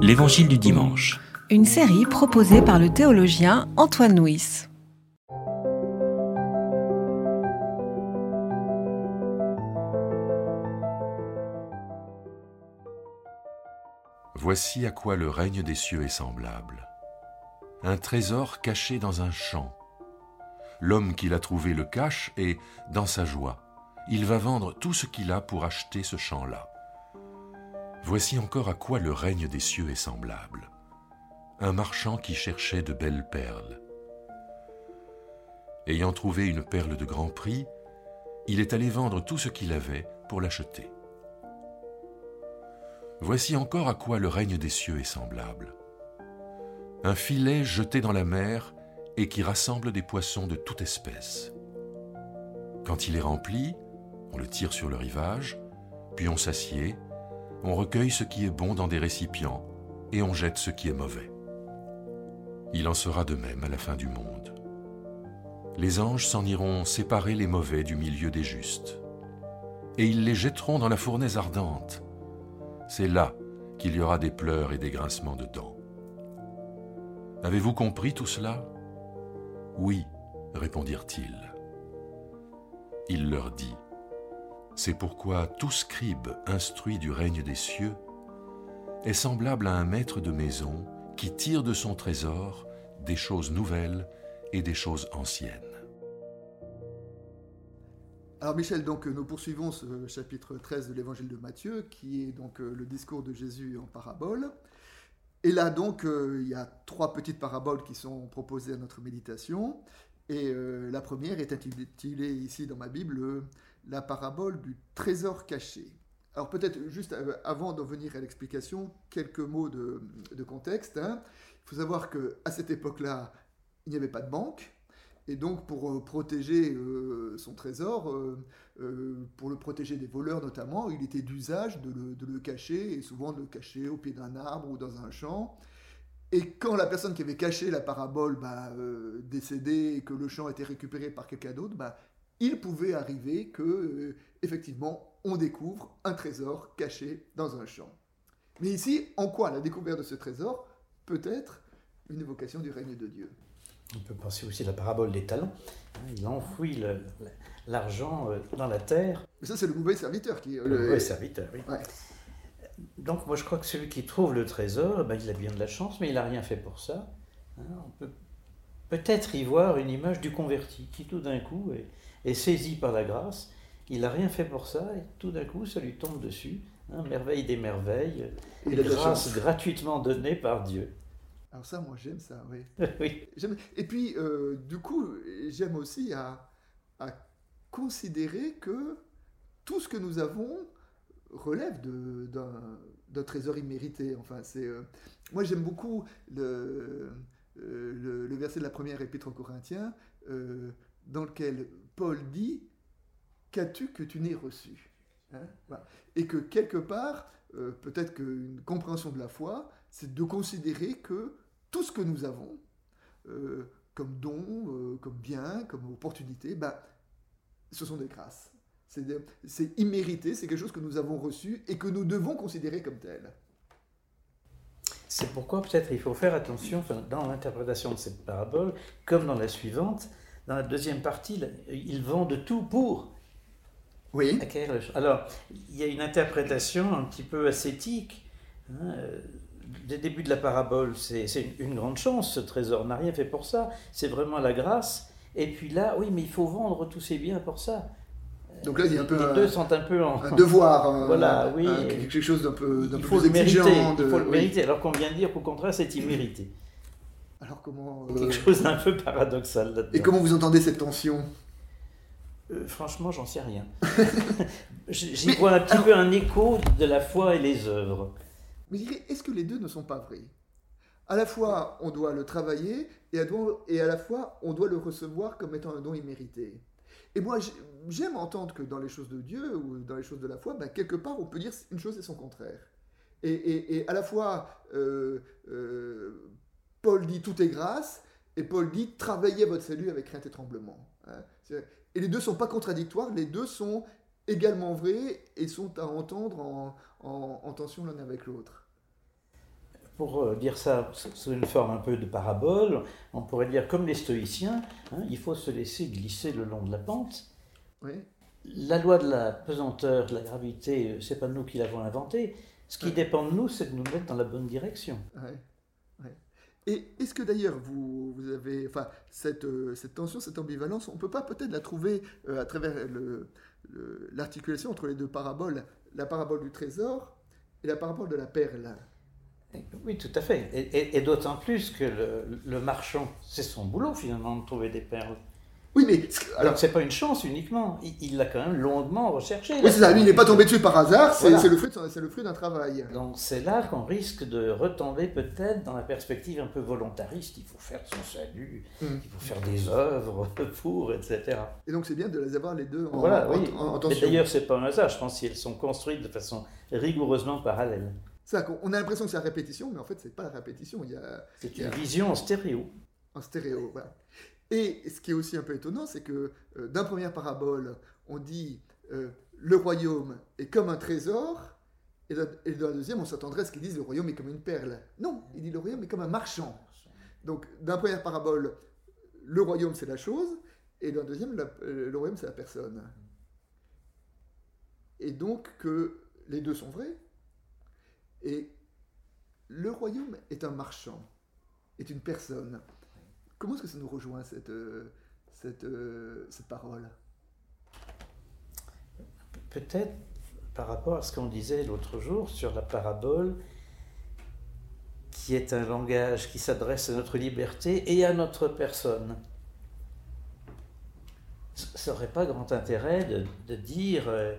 L'Évangile du dimanche. Une série proposée par le théologien Antoine Nuis. Voici à quoi le règne des cieux est semblable. Un trésor caché dans un champ. L'homme qui l'a trouvé le cache et, dans sa joie, il va vendre tout ce qu'il a pour acheter ce champ-là. Voici encore à quoi le règne des cieux est semblable. Un marchand qui cherchait de belles perles. Ayant trouvé une perle de grand prix, il est allé vendre tout ce qu'il avait pour l'acheter. Voici encore à quoi le règne des cieux est semblable. Un filet jeté dans la mer et qui rassemble des poissons de toute espèce. Quand il est rempli, on le tire sur le rivage, puis on s'assied, on recueille ce qui est bon dans des récipients et on jette ce qui est mauvais. Il en sera de même à la fin du monde. Les anges s'en iront séparer les mauvais du milieu des justes, et ils les jetteront dans la fournaise ardente. C'est là qu'il y aura des pleurs et des grincements de dents. Avez-vous compris tout cela? Oui, répondirent-ils. Il leur dit, C'est pourquoi tout scribe instruit du règne des cieux est semblable à un maître de maison qui tire de son trésor des choses nouvelles et des choses anciennes. Alors Michel, donc nous poursuivons ce chapitre 13 de l'évangile de Matthieu, qui est donc euh, le discours de Jésus en parabole. Et là donc, euh, il y a trois petites paraboles qui sont proposées à notre méditation. Et euh, la première est intitulée ici dans ma Bible la parabole du trésor caché. Alors peut-être juste avant d'en venir à l'explication, quelques mots de, contexte. Hein. Il faut savoir qu'à cette époque-là, il n'y avait pas de banque. Et donc, pour euh, protéger euh, son trésor, euh, pour le protéger des voleurs notamment, il était d'usage de, le, cacher, et souvent de le cacher au pied d'un arbre ou dans un champ. Et quand la personne qui avait caché la parabole bah, décédait et que le champ était récupéré par quelqu'un d'autre, bah, il pouvait arriver que, effectivement, on découvre un trésor caché dans un champ. Mais ici, en quoi la découverte de ce trésor peut être une évocation du règne de Dieu? On peut penser aussi à la parabole des talents. Il enfouit l'argent euh, dans la terre. Mais ça, c'est le mauvais serviteur qui. Le mauvais serviteur, oui. Donc, moi, je crois que celui qui trouve le trésor, ben, il a bien de la chance, mais il n'a rien fait pour ça. Hein, on peut peut-être y voir une image du converti qui, tout d'un coup, est, saisi par la grâce. Il n'a rien fait pour ça, et tout d'un coup, ça lui tombe dessus. Hein, merveille des merveilles, une grâce gratuitement donnée par Dieu. Alors ça, moi, j'aime ça, oui. oui. Et puis, euh, du coup, j'aime aussi à, considérer que tout ce que nous avons relève d'un trésor immérité. Enfin, c'est euh, moi, j'aime beaucoup le, euh, le, verset de la première épître aux Corinthiens, dans lequel Paul dit Qu'as-tu que tu n'aies reçu? Hein Et que quelque part, peut-être qu'une compréhension de la foi, c'est de considérer que tout ce que nous avons, euh, comme don, euh, comme bien, comme opportunité, bah, ce sont des grâces. C'est immérité, c'est quelque chose que nous avons reçu et que nous devons considérer comme tel. C'est pourquoi peut-être il faut faire attention dans l'interprétation de cette parabole, comme dans la suivante, dans la deuxième partie, ils vendent tout pour. Oui. Alors, il y a une interprétation un petit peu ascétique. Hein, des débuts de la parabole, c'est une, grande chance, ce trésor n'a rien fait pour ça, c'est vraiment la grâce. Et puis là, oui, mais il faut vendre tous ces biens pour ça. Donc là, il y a un peu Les deux sont un peu en... un devoir, voilà, oui, quelque chose d'un peu, il peu faut le mériter, Il faut le mériter, alors qu'on vient de dire qu'au contraire, c'est immérité. Alors comment Quelque euh, chose d'un peu paradoxal là-dedans. Et comment vous entendez cette tension? Euh, franchement, j'en sais rien. J'y vois un petit peu un écho de la foi et les œuvres. Mais est-ce que les deux ne sont pas vrais? À la fois, on doit le travailler, et à, la fois, on doit le recevoir comme étant un don immérité. Et moi, j'aime entendre que dans les choses de Dieu ou dans les choses de la foi, ben, quelque part, on peut dire une chose et son contraire. Et, à la fois, euh, euh, Paul dit tout est grâce, et Paul dit travaillez votre salut avec crainte et tremblement. Hein. Et les deux sont pas contradictoires, les deux sont également vrais et sont à entendre en, en, tension l'un avec l'autre. Pour euh, dire ça sous une forme un peu de parabole, on pourrait dire comme les stoïciens, hein, il faut se laisser glisser le long de la pente. Oui. La loi de la pesanteur, de la gravité, euh, c'est pas nous qui l'avons inventée. Ce qui dépend de nous, c'est de nous mettre dans la bonne direction. Et est-ce que d'ailleurs vous, vous avez, enfin, cette, euh, cette tension, cette ambivalence, on peut pas peut-être la trouver euh, à travers le- le- l'articulation entre les deux paraboles, la parabole du trésor et la parabole de la perle? Oui, tout à fait. Et, et- et d'autant plus que le, le marchand, c'est son boulot finalement de trouver des perles. Oui, mais alors, c'est pas une chance uniquement. Il- l'a quand même longuement recherché. oui, c'est ça. Lui, il n'est pas tombé dessus par hasard. C'est Voilà. le fruit, de son- c'est le fruit d'un travail. Donc c'est là qu'on risque de retomber peut-être dans la perspective un peu volontariste. Il faut faire son salut, Mm. il faut faire des œuvres pour, etc. Et donc c'est bien de les avoir les deux en, voilà, en- oui. en- d'ailleurs, c'est pas un hasard. Je pense qu'elles sont construites de façon rigoureusement parallèle. Ça qu'on- on a l'impression que c'est la répétition, mais en fait c'est pas la répétition. Il y a C'est une vision en stéréo. en stéréo. voilà. Et ce qui est aussi un peu étonnant, c'est que euh, d'un première parabole, on dit euh, le royaume est comme un trésor, et, et dans la deuxième, on s'attendrait à ce qu'ils disent le royaume est comme une perle. Non, il dit le royaume est comme un marchand. Donc, d'un première parabole, le royaume c'est la chose, et dans la deuxième, la- euh, le royaume c'est la personne. Et donc que les deux sont vrais, et le royaume est un marchand, est une personne. Comment est-ce que ça nous rejoint cette, euh, euh, parole? Peut-être par rapport à ce qu'on disait l'autre jour sur la parabole, qui est un langage qui s'adresse à notre liberté et à notre personne. Ça n'aurait pas grand intérêt de, dire euh,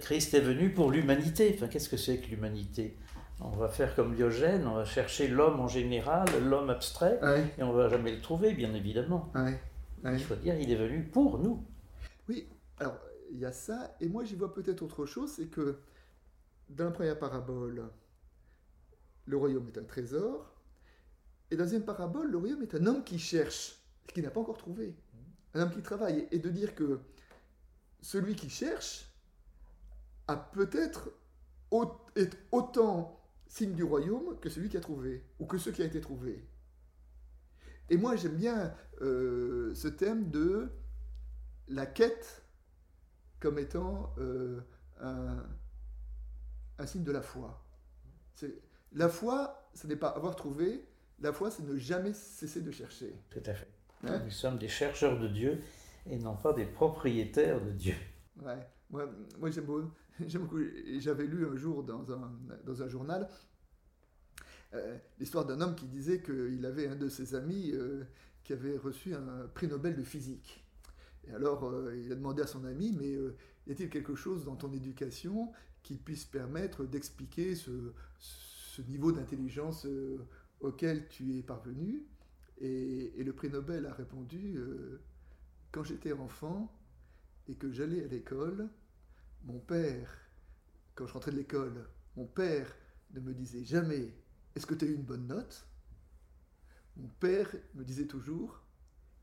Christ est venu pour l'humanité. Enfin, qu'est-ce que c'est que l'humanité? On va faire comme Diogène, on va chercher l'homme en général, l'homme abstrait, Ouais, et on ne va jamais le trouver, bien évidemment. ouais, ouais. Il faut dire il est venu pour nous. Oui, alors il y a ça, et moi j'y vois peut-être autre chose, c'est que dans la première parabole, le royaume est un trésor, et dans deuxième parabole, le royaume est un homme qui cherche, ce qu'il n'a pas encore trouvé, un homme qui travaille, et de dire que celui qui cherche a peut-être est autant signe du royaume que celui qui a trouvé, ou que ce qui a été trouvé. Et moi j'aime bien euh, ce thème de la quête comme étant euh, un, un signe de la foi. C'est- La foi, ce n'est pas avoir trouvé, la foi, c'est ne jamais cesser de chercher. Tout à fait. Hein? Nous sommes des chercheurs de Dieu et non pas des propriétaires de Dieu. Ouais. Moi, moi j'aime J'avais lu un jour dans un, journal euh, l'histoire d'un homme qui disait qu'il avait un de ses amis euh, qui avait reçu un prix Nobel de physique. Et alors, euh, il a demandé à son ami, mais y a-t-il quelque chose dans ton éducation qui puisse permettre d'expliquer ce, niveau d'intelligence auquel tu es parvenu? Et, le prix Nobel a répondu, quand j'étais enfant et que j'allais à l'école, mon père, quand je rentrais de l'école, mon père ne me disait jamais Est-ce que tu as eu une bonne note? Mon père me disait toujours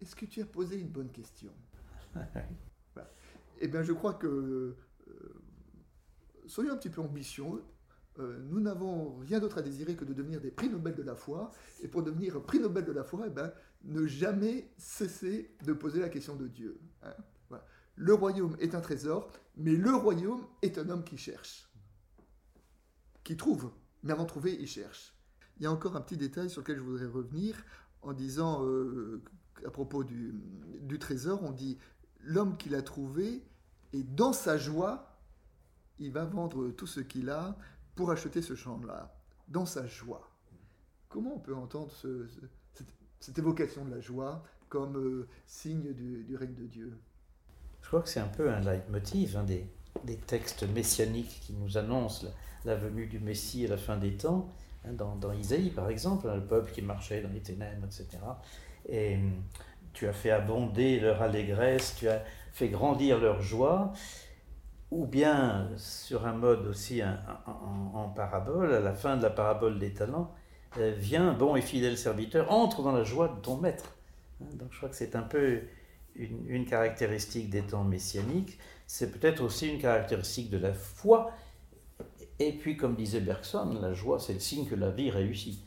Est-ce que tu as posé une bonne question? Voilà. Eh bien, je crois que euh, soyons un petit peu ambitieux. Euh, nous n'avons rien d'autre à désirer que de devenir des prix Nobel de la foi. Et pour devenir prix Nobel de la foi, eh ben, ne jamais cesser de poser la question de Dieu. hein. Le royaume est un trésor, mais le royaume est un homme qui cherche, qui trouve. Mais avant de trouver, il cherche. Il y a encore un petit détail sur lequel je voudrais revenir en disant, euh, à propos du, trésor, on dit l'homme qui l'a trouvé et dans sa joie, il va vendre tout ce qu'il a pour acheter ce champ-là. Dans sa joie. Comment on peut entendre ce- ce- cette, évocation de la joie comme euh, signe du règne de Dieu? Je crois que c'est un peu un leitmotiv hein, des, des textes messianiques qui nous annoncent la, venue du Messie à la fin des temps. Hein, dans, Isaïe, par exemple, hein, le peuple qui marchait dans les ténèbres, etc. Et hum, tu as fait abonder leur allégresse, tu as fait grandir leur joie. Ou bien, sur un mode aussi en parabole, à la fin de la parabole des talents, euh, viens, bon et fidèle serviteur, entre dans la joie de ton maître. Hein, Donc je crois que c'est un peu une, caractéristique des temps messianiques, c'est peut-être aussi une caractéristique de la foi. Et puis, comme disait Bergson, la joie, c'est le signe que la vie réussit.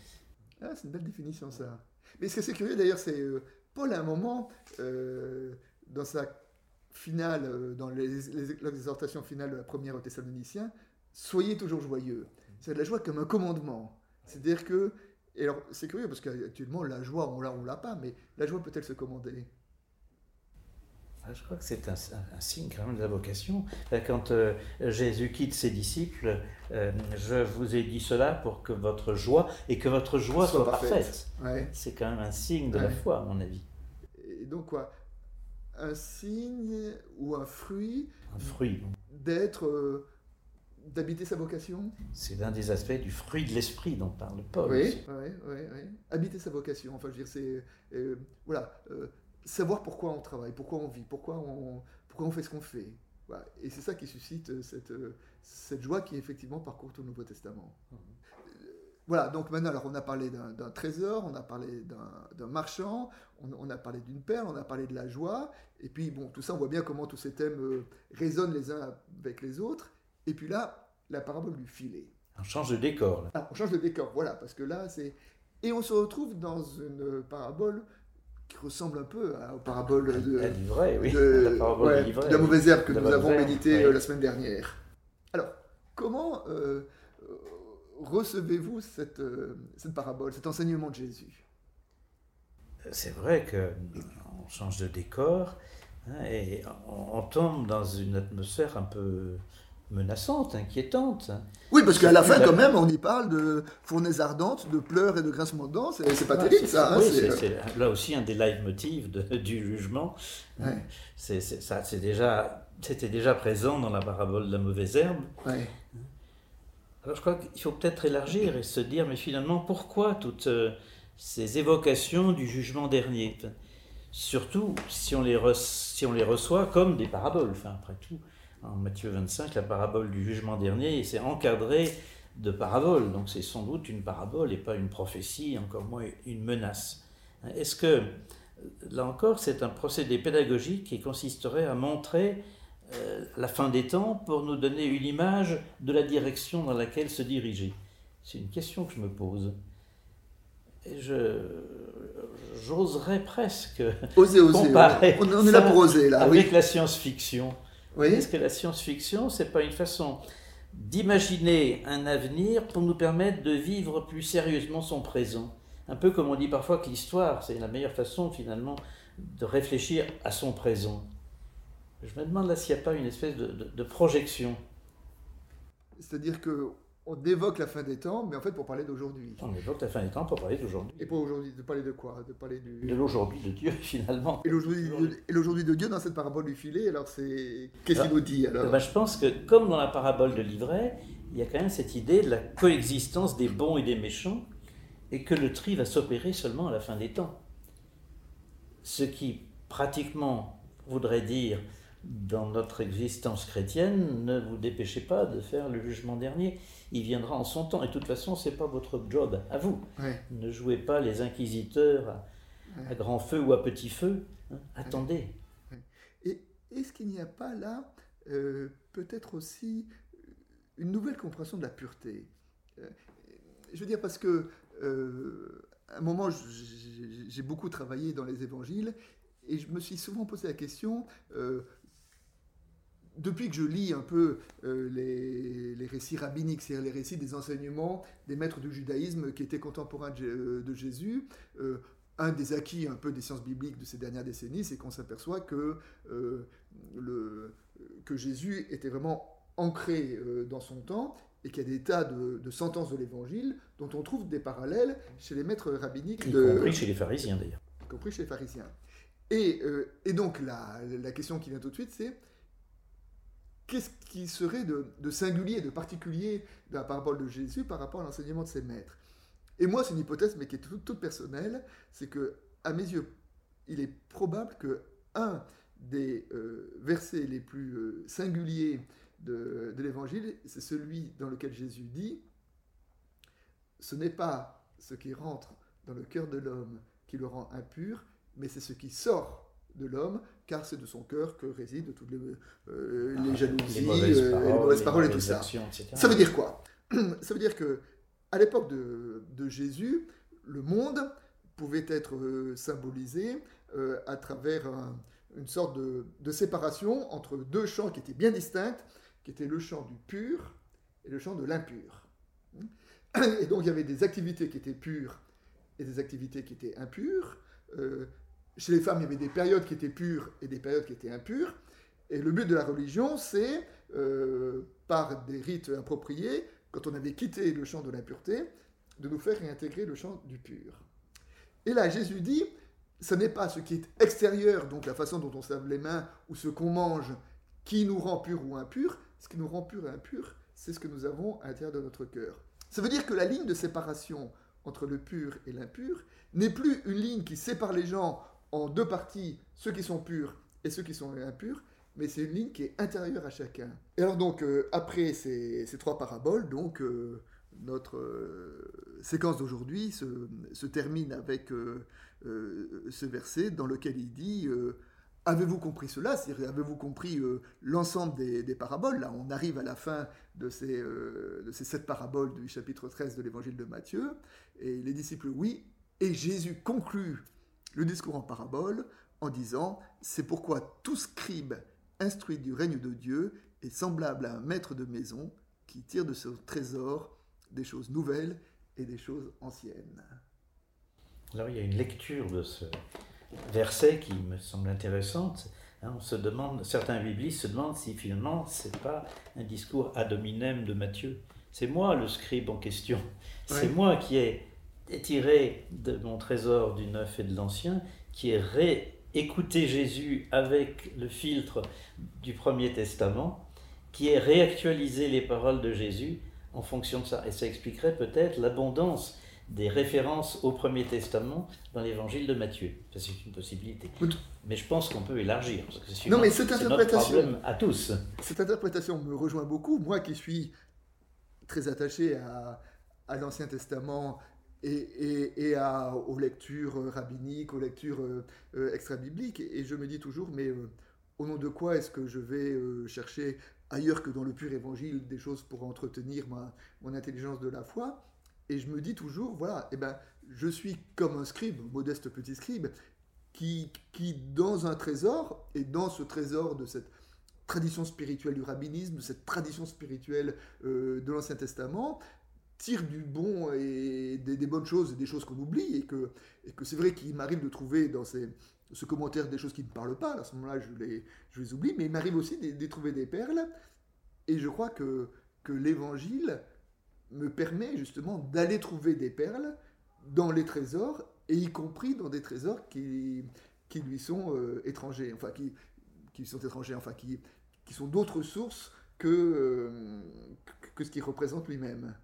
Ah, c'est une belle définition, ça. Mais ce qui est curieux, d'ailleurs, c'est euh, Paul, à un moment, euh, dans sa finale, euh, dans l'exhortation finale de la première au Thessaloniciens, soyez toujours joyeux. C'est de la joie comme un commandement. C'est-à-dire que, et alors c'est curieux parce qu'actuellement la joie on l'a, on l'a pas, mais la joie peut-elle se commander? Je crois que c'est un, signe quand même de la vocation. Quand euh, Jésus quitte ses disciples, euh, je vous ai dit cela pour que votre joie et que votre joie soit, parfaite. C'est quand même un signe de la foi, à mon avis. Et donc quoi? Un signe ou un fruit Un fruit. D'être euh, d'habiter sa vocation? C'est l'un des aspects du fruit de l'esprit dont parle Paul. Oui, oui, oui, oui. Habiter sa vocation, enfin je veux dire, c'est... Euh, voilà, euh, savoir pourquoi on travaille, pourquoi on vit, pourquoi on, pourquoi on fait ce qu'on fait. Voilà. Et c'est ça qui suscite euh, cette, cette joie qui effectivement parcourt tout le Nouveau Testament. Mhm. Voilà, donc maintenant, alors on a parlé d'un trésor, on a parlé d'un marchand, on, a parlé d'une perle, on a parlé de la joie, et puis bon, tout ça, on voit bien comment tous ces thèmes résonnent les uns avec les autres. Et puis là, la parabole du filet. On change de décor. Ah, on change de décor, voilà, parce que là, c'est... Et on se retrouve dans une parabole qui ressemble un peu à, aux paraboles de... La livrée, oui. De, la parabole de, la mauvaise herbe que nous avons médité euh, la semaine dernière. Alors, comment euh, recevez-vous cette, euh, cette parabole, cet enseignement de Jésus? C'est vrai qu'on change de décor hein, et on tombe dans une atmosphère un peu menaçante, inquiétante. Oui, parce qu'à la fin, quand même, on y parle de fournaises ardentes, de pleurs et de grincements de dents. C'est pas terrible, ça. Hein, oui, c'est là aussi un des leitmotifs du jugement. C'est déjà, c'était déjà présent dans la parabole de la mauvaise herbe. Alors je crois qu'il faut peut-être élargir et se dire, mais finalement, pourquoi toutes euh, ces évocations du jugement dernier? Surtout si on, les si on les reçoit comme des paraboles, enfin, après tout en Matthieu 25, la parabole du jugement dernier, c'est encadré de paraboles. Donc c'est sans doute une parabole et pas une prophétie, encore moins une menace. Est-ce que, là encore, c'est un procédé pédagogique qui consisterait à montrer euh, la fin des temps pour nous donner une image de la direction dans laquelle se diriger? C'est une question que je me pose. Et je, j'oserais presque oser, comparer on, est là pour oser, là, avec la science-fiction. Est-ce que la science-fiction, c'est pas une façon d'imaginer un avenir pour nous permettre de vivre plus sérieusement son présent Un peu comme on dit parfois que l'histoire, c'est la meilleure façon finalement de réfléchir à son présent. Je me demande là s'il n'y a pas une espèce de projection. C'est-à-dire que on évoque la fin des temps, mais en fait pour parler d'aujourd'hui. On évoque la fin des temps pour parler d'aujourd'hui. Et pour aujourd'hui, de parler de quoi? De parler du... De l'aujourd'hui de Dieu, finalement. Et l'aujourd'hui de Dieu dans cette parabole du filet, alors c'est... Qu'est-ce qu'il nous dit alors? ben, Je pense que comme dans la parabole de l'ivraie, il y a quand même cette idée de la coexistence des bons et des méchants, et que le tri va s'opérer seulement à la fin des temps. Ce qui, pratiquement, voudrait dire dans notre existence chrétienne, ne vous dépêchez pas de faire le jugement dernier. Il viendra en son temps. Et de toute façon, ce n'est pas votre job à vous. Ne jouez pas les inquisiteurs à, grand feu ou à petit feu. Hein. Attendez. Et est-ce qu'il n'y a pas là euh, peut-être aussi une nouvelle compréhension de la pureté? Euh, Je veux dire parce que euh, à un moment, j'ai beaucoup travaillé dans les évangiles et je me suis souvent posé la question depuis que je lis un peu euh, les, récits rabbiniques, c'est-à-dire les récits des enseignements des maîtres du judaïsme qui étaient contemporains de, euh, Jésus, euh, un des acquis un peu des sciences bibliques de ces dernières décennies, c'est qu'on s'aperçoit que, le, que Jésus était vraiment ancré dans son temps et qu'il y a des tas de, sentences de l'Évangile dont on trouve des parallèles chez les maîtres rabbiniques. Y compris chez les pharisiens d'ailleurs. Y compris chez les pharisiens. Et, et donc la, la question qui vient tout de suite, c'est qu'est-ce qui serait de, singulier, de particulier dans la parabole de Jésus par rapport à l'enseignement de ses maîtres? Et moi, c'est une hypothèse, mais qui est toute, personnelle, c'est que, à mes yeux, il est probable que un des euh, versets les plus euh, singuliers de, de l'Évangile, c'est celui dans lequel Jésus dit Ce n'est pas ce qui rentre dans le cœur de l'homme qui le rend impur, mais c'est ce qui sort de l'homme, car c'est de son cœur que résident toutes les, euh, les ah, jalousies, les mauvaises, euh, paroles, et tout ça. Ça veut dire quoi? Ça veut dire que à l'époque de, Jésus, le monde pouvait être euh, symbolisé euh, à travers une sorte de, séparation entre deux champs qui étaient bien distincts, qui étaient le champ du pur et le champ de l'impur. Et donc il y avait des activités qui étaient pures et des activités qui étaient impures. Euh, chez les femmes, il y avait des périodes qui étaient pures et des périodes qui étaient impures. Et le but de la religion, c'est, euh, par des rites appropriés, quand on avait quitté le champ de l'impureté, de nous faire réintégrer le champ du pur. Et là, Jésus dit, ce n'est pas ce qui est extérieur, donc la façon dont on se lave les mains ou ce qu'on mange, qui nous rend pur ou impur. Ce qui nous rend pur et impur, c'est ce que nous avons à l'intérieur de notre cœur. Ça veut dire que la ligne de séparation entre le pur et l'impur n'est plus une ligne qui sépare les gens en deux parties, ceux qui sont purs et ceux qui sont impurs, mais c'est une ligne qui est intérieure à chacun. Et alors donc, euh, après ces, trois paraboles, donc euh, notre euh, séquence d'aujourd'hui se, termine avec ce verset dans lequel il dit Avez-vous compris cela? C'est-à-dire, avez-vous compris l'ensemble des, paraboles? Là, on arrive à la fin de ces, de ces sept paraboles du chapitre 13 de l'évangile de Matthieu. Et les disciples, oui. Et Jésus conclut le discours en parabole en disant C'est pourquoi tout scribe instruit du règne de Dieu est semblable à un maître de maison qui tire de son trésor des choses nouvelles et des choses anciennes. Alors il y a une lecture de ce verset qui me semble intéressante. Hein, on se demande, certains biblistes se demandent si finalement c'est pas un discours ad hominem de Matthieu. C'est moi le scribe en question. C'est moi qui ai tiré de mon trésor du neuf et de l'ancien, qui ai réécouté Jésus avec le filtre du Premier Testament, qui ai réactualisé les paroles de Jésus en fonction de ça. Et ça expliquerait peut-être l'abondance des références au Premier Testament dans l'évangile de Matthieu. C'est une possibilité. Mais je pense qu'on peut élargir. non, mais cette interprétation, à tous. Cette interprétation me rejoint beaucoup. Moi qui suis très attaché à, à l'Ancien Testament et, à, aux lectures rabbiniques, aux lectures euh, extra-bibliques. Et je me dis toujours, mais euh, au nom de quoi est-ce que je vais euh, chercher ailleurs que dans le pur évangile des choses pour entretenir ma, mon intelligence de la foi? Et je me dis toujours, voilà, eh ben, je suis comme un scribe, modeste petit scribe, qui, qui dans un trésor, et dans ce trésor de cette tradition spirituelle du rabbinisme, de cette tradition spirituelle de l'Ancien Testament, tire du bon et des, bonnes choses et des choses qu'on oublie, et que, que c'est vrai qu'il m'arrive de trouver dans ces, ce commentaire des choses qui ne parlent pas, à ce moment-là je les, oublie, mais il m'arrive aussi de, trouver des perles, et je crois que, que l'évangile me permet justement d'aller trouver des perles dans les trésors, et y compris dans des trésors qui, lui sont euh, étrangers, enfin qui, sont étrangers, enfin qui, sont d'autres sources que, euh, que ce qu'il représente lui-même.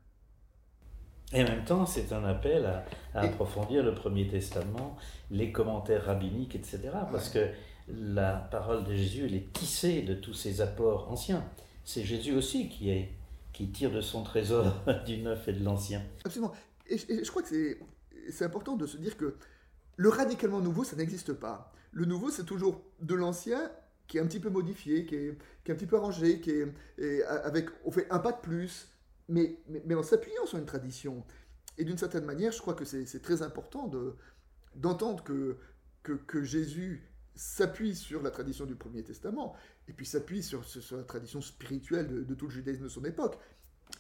Et en même temps, c'est un appel à, approfondir le Premier Testament, les commentaires rabbiniques, etc. Parce que la parole de Jésus, elle est tissée de tous ces apports anciens. C'est Jésus aussi qui, est, qui tire de son trésor du neuf et de l'ancien. Absolument. Et je, crois que c'est important de se dire que le radicalement nouveau, ça n'existe pas. Le nouveau, c'est toujours de l'ancien qui est un petit peu modifié, qui est, qui est un petit peu arrangé, qui est, avec, on fait un pas de plus, mais, en s'appuyant sur une tradition. Et d'une certaine manière, je crois que c'est très important d'entendre que, que, que, Jésus s'appuie sur la tradition du Premier Testament, et puis s'appuie sur, sur, la tradition spirituelle de, tout le judaïsme de son époque.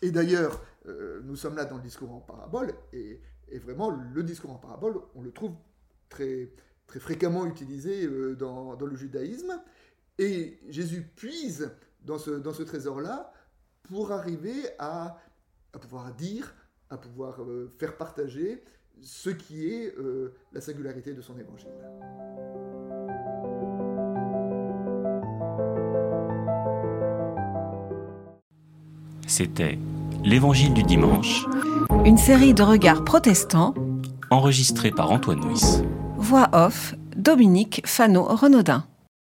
Et d'ailleurs, euh, nous sommes là dans le discours en parabole, et, et, vraiment, le discours en parabole, on le trouve très, très fréquemment utilisé euh, dans, dans, le judaïsme, et Jésus puise dans ce, dans ce trésor-là pour arriver à, pouvoir dire, à pouvoir euh, faire partager ce qui est euh, la singularité de son évangile. C'était L'Évangile du dimanche. Une série de regards protestants. Enregistrée par Antoine Nuis. Voix off, Dominique Fano-Renaudin.